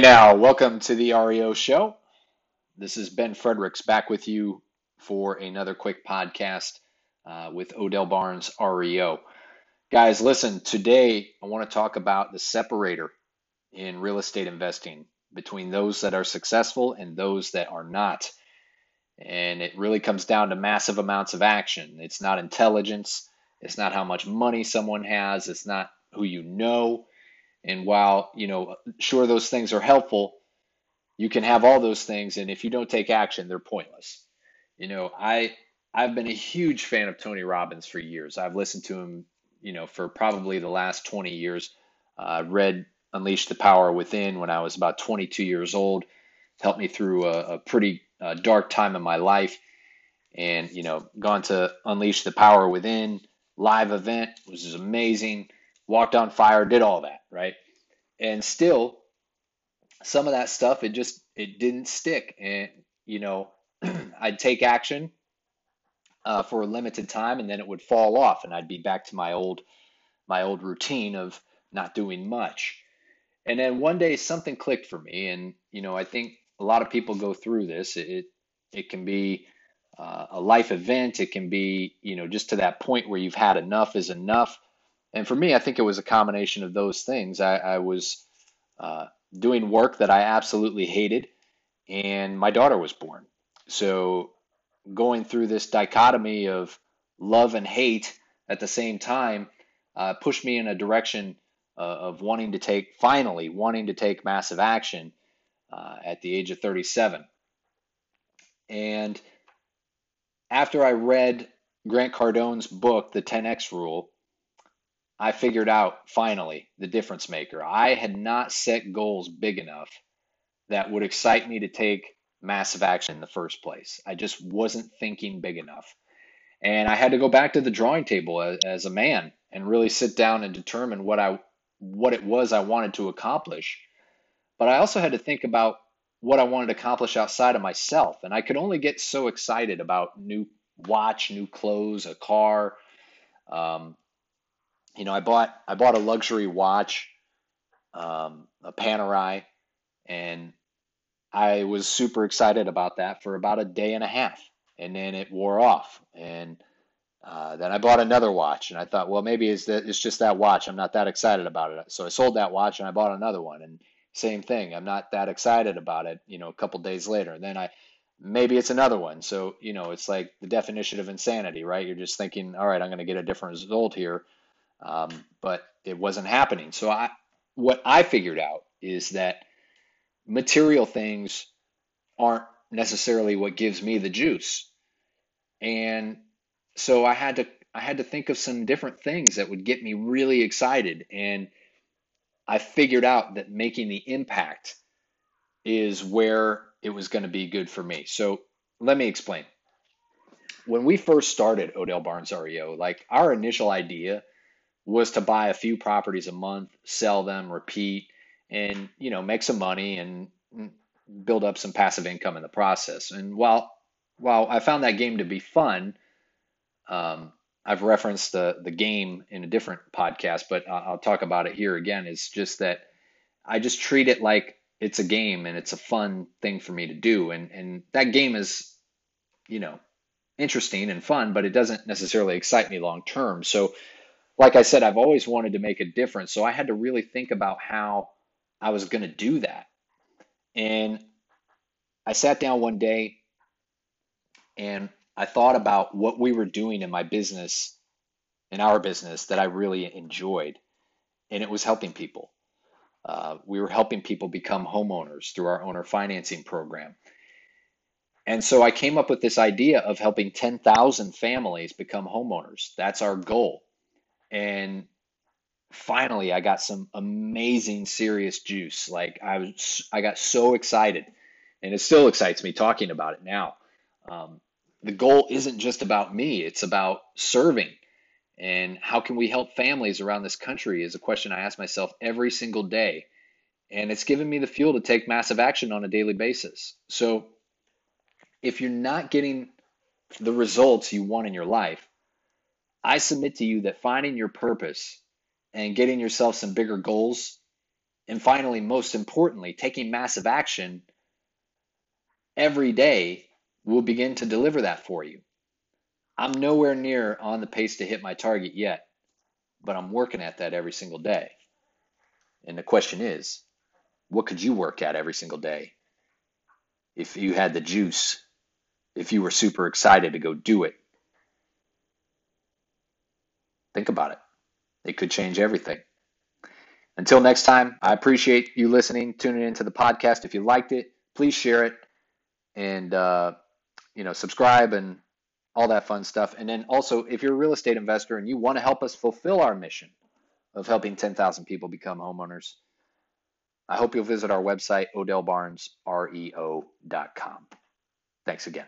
Hey now, welcome to the REO show. This is Ben Fredericks back with you for another quick podcast uh, with Odell Barnes REO. Guys, listen, today I want to talk about the separator in real estate investing between those that are successful and those that are not. And it really comes down to massive amounts of action. It's not intelligence, it's not how much money someone has, it's not who you know. And while, you know, sure those things are helpful, you can have all those things and if you don't take action, they're pointless. You know, I I've been a huge fan of Tony Robbins for years. I've listened to him, you know, for probably the last 20 years. I uh, read Unleash the Power Within when I was about 22 years old. Helped me through a, a pretty uh, dark time in my life. And, you know, gone to Unleash the Power Within, live event, which is amazing. Walked on fire, did all that, right? And still, some of that stuff, it just, it didn't stick. And, you know, I'd take action uh, for a limited time and then it would fall off and I'd be back to my old, my old routine of not doing much. And then one day something clicked for me, and you know I think a lot of people go through this. It it can be uh, a life event. It can be you know just to that point where you've had enough is enough. And for me, I think it was a combination of those things. I, I was uh, doing work that I absolutely hated, and my daughter was born. So going through this dichotomy of love and hate at the same time uh, pushed me in a direction uh, of wanting to take, finally, wanting to take massive action uh, at the age of 37. And after I read Grant Cardone's book, The 10X Rule, I figured out finally the difference maker. I had not set goals big enough that would excite me to take massive action in the first place. I just wasn't thinking big enough. And I had to go back to the drawing table as, as a man and really sit down and determine what I what it was I wanted to accomplish. But I also had to think about what I wanted to accomplish outside of myself. And I could only get so excited about new watch, new clothes, a car. Um, you know, I bought I bought a luxury watch, um, a Panerai, and I was super excited about that for about a day and a half, and then it wore off. And uh, then I bought another watch, and I thought, well, maybe it's that it's just that watch. I'm not that excited about it. So I sold that watch and I bought another one, and same thing. I'm not that excited about it. You know, a couple days later, and then I maybe it's another one. So you know, it's like the definition of insanity, right? You're just thinking, all right, I'm going to get a different result here, um, but it wasn't happening. So I, what I figured out is that material things aren't necessarily what gives me the juice, and so I had to I had to think of some different things that would get me really excited and I figured out that making the impact is where it was going to be good for me. So let me explain. When we first started Odell Barnes REO, like our initial idea was to buy a few properties a month, sell them, repeat, and you know make some money and build up some passive income in the process. And while while I found that game to be fun, um, I've referenced the the game in a different podcast, but I'll talk about it here again. It's just that I just treat it like it's a game and it's a fun thing for me to do, and and that game is, you know, interesting and fun, but it doesn't necessarily excite me long term. So, like I said, I've always wanted to make a difference, so I had to really think about how I was going to do that, and I sat down one day and I thought about what we were doing in my business, in our business, that I really enjoyed, and it was helping people. Uh, we were helping people become homeowners through our owner financing program. And so I came up with this idea of helping 10,000 families become homeowners. That's our goal. And finally, I got some amazing serious juice. Like I was, I got so excited, and it still excites me talking about it now. Um, the goal isn't just about me, it's about serving. And how can we help families around this country is a question I ask myself every single day. And it's given me the fuel to take massive action on a daily basis. So if you're not getting the results you want in your life, I submit to you that finding your purpose and getting yourself some bigger goals And finally, most importantly, taking massive action every day will begin to deliver that for you. I'm nowhere near on the pace to hit my target yet, but I'm working at that every single day. And the question is, what could you work at every single day if you had the juice, if you were super excited to go do it? Think about it. It could change everything. Until next time, I appreciate you listening, tuning into the podcast. If you liked it, please share it and uh, you know subscribe and all that fun stuff. And then also, if you're a real estate investor and you want to help us fulfill our mission of helping 10,000 people become homeowners, I hope you'll visit our website, odellbarnesreo.com. Thanks again.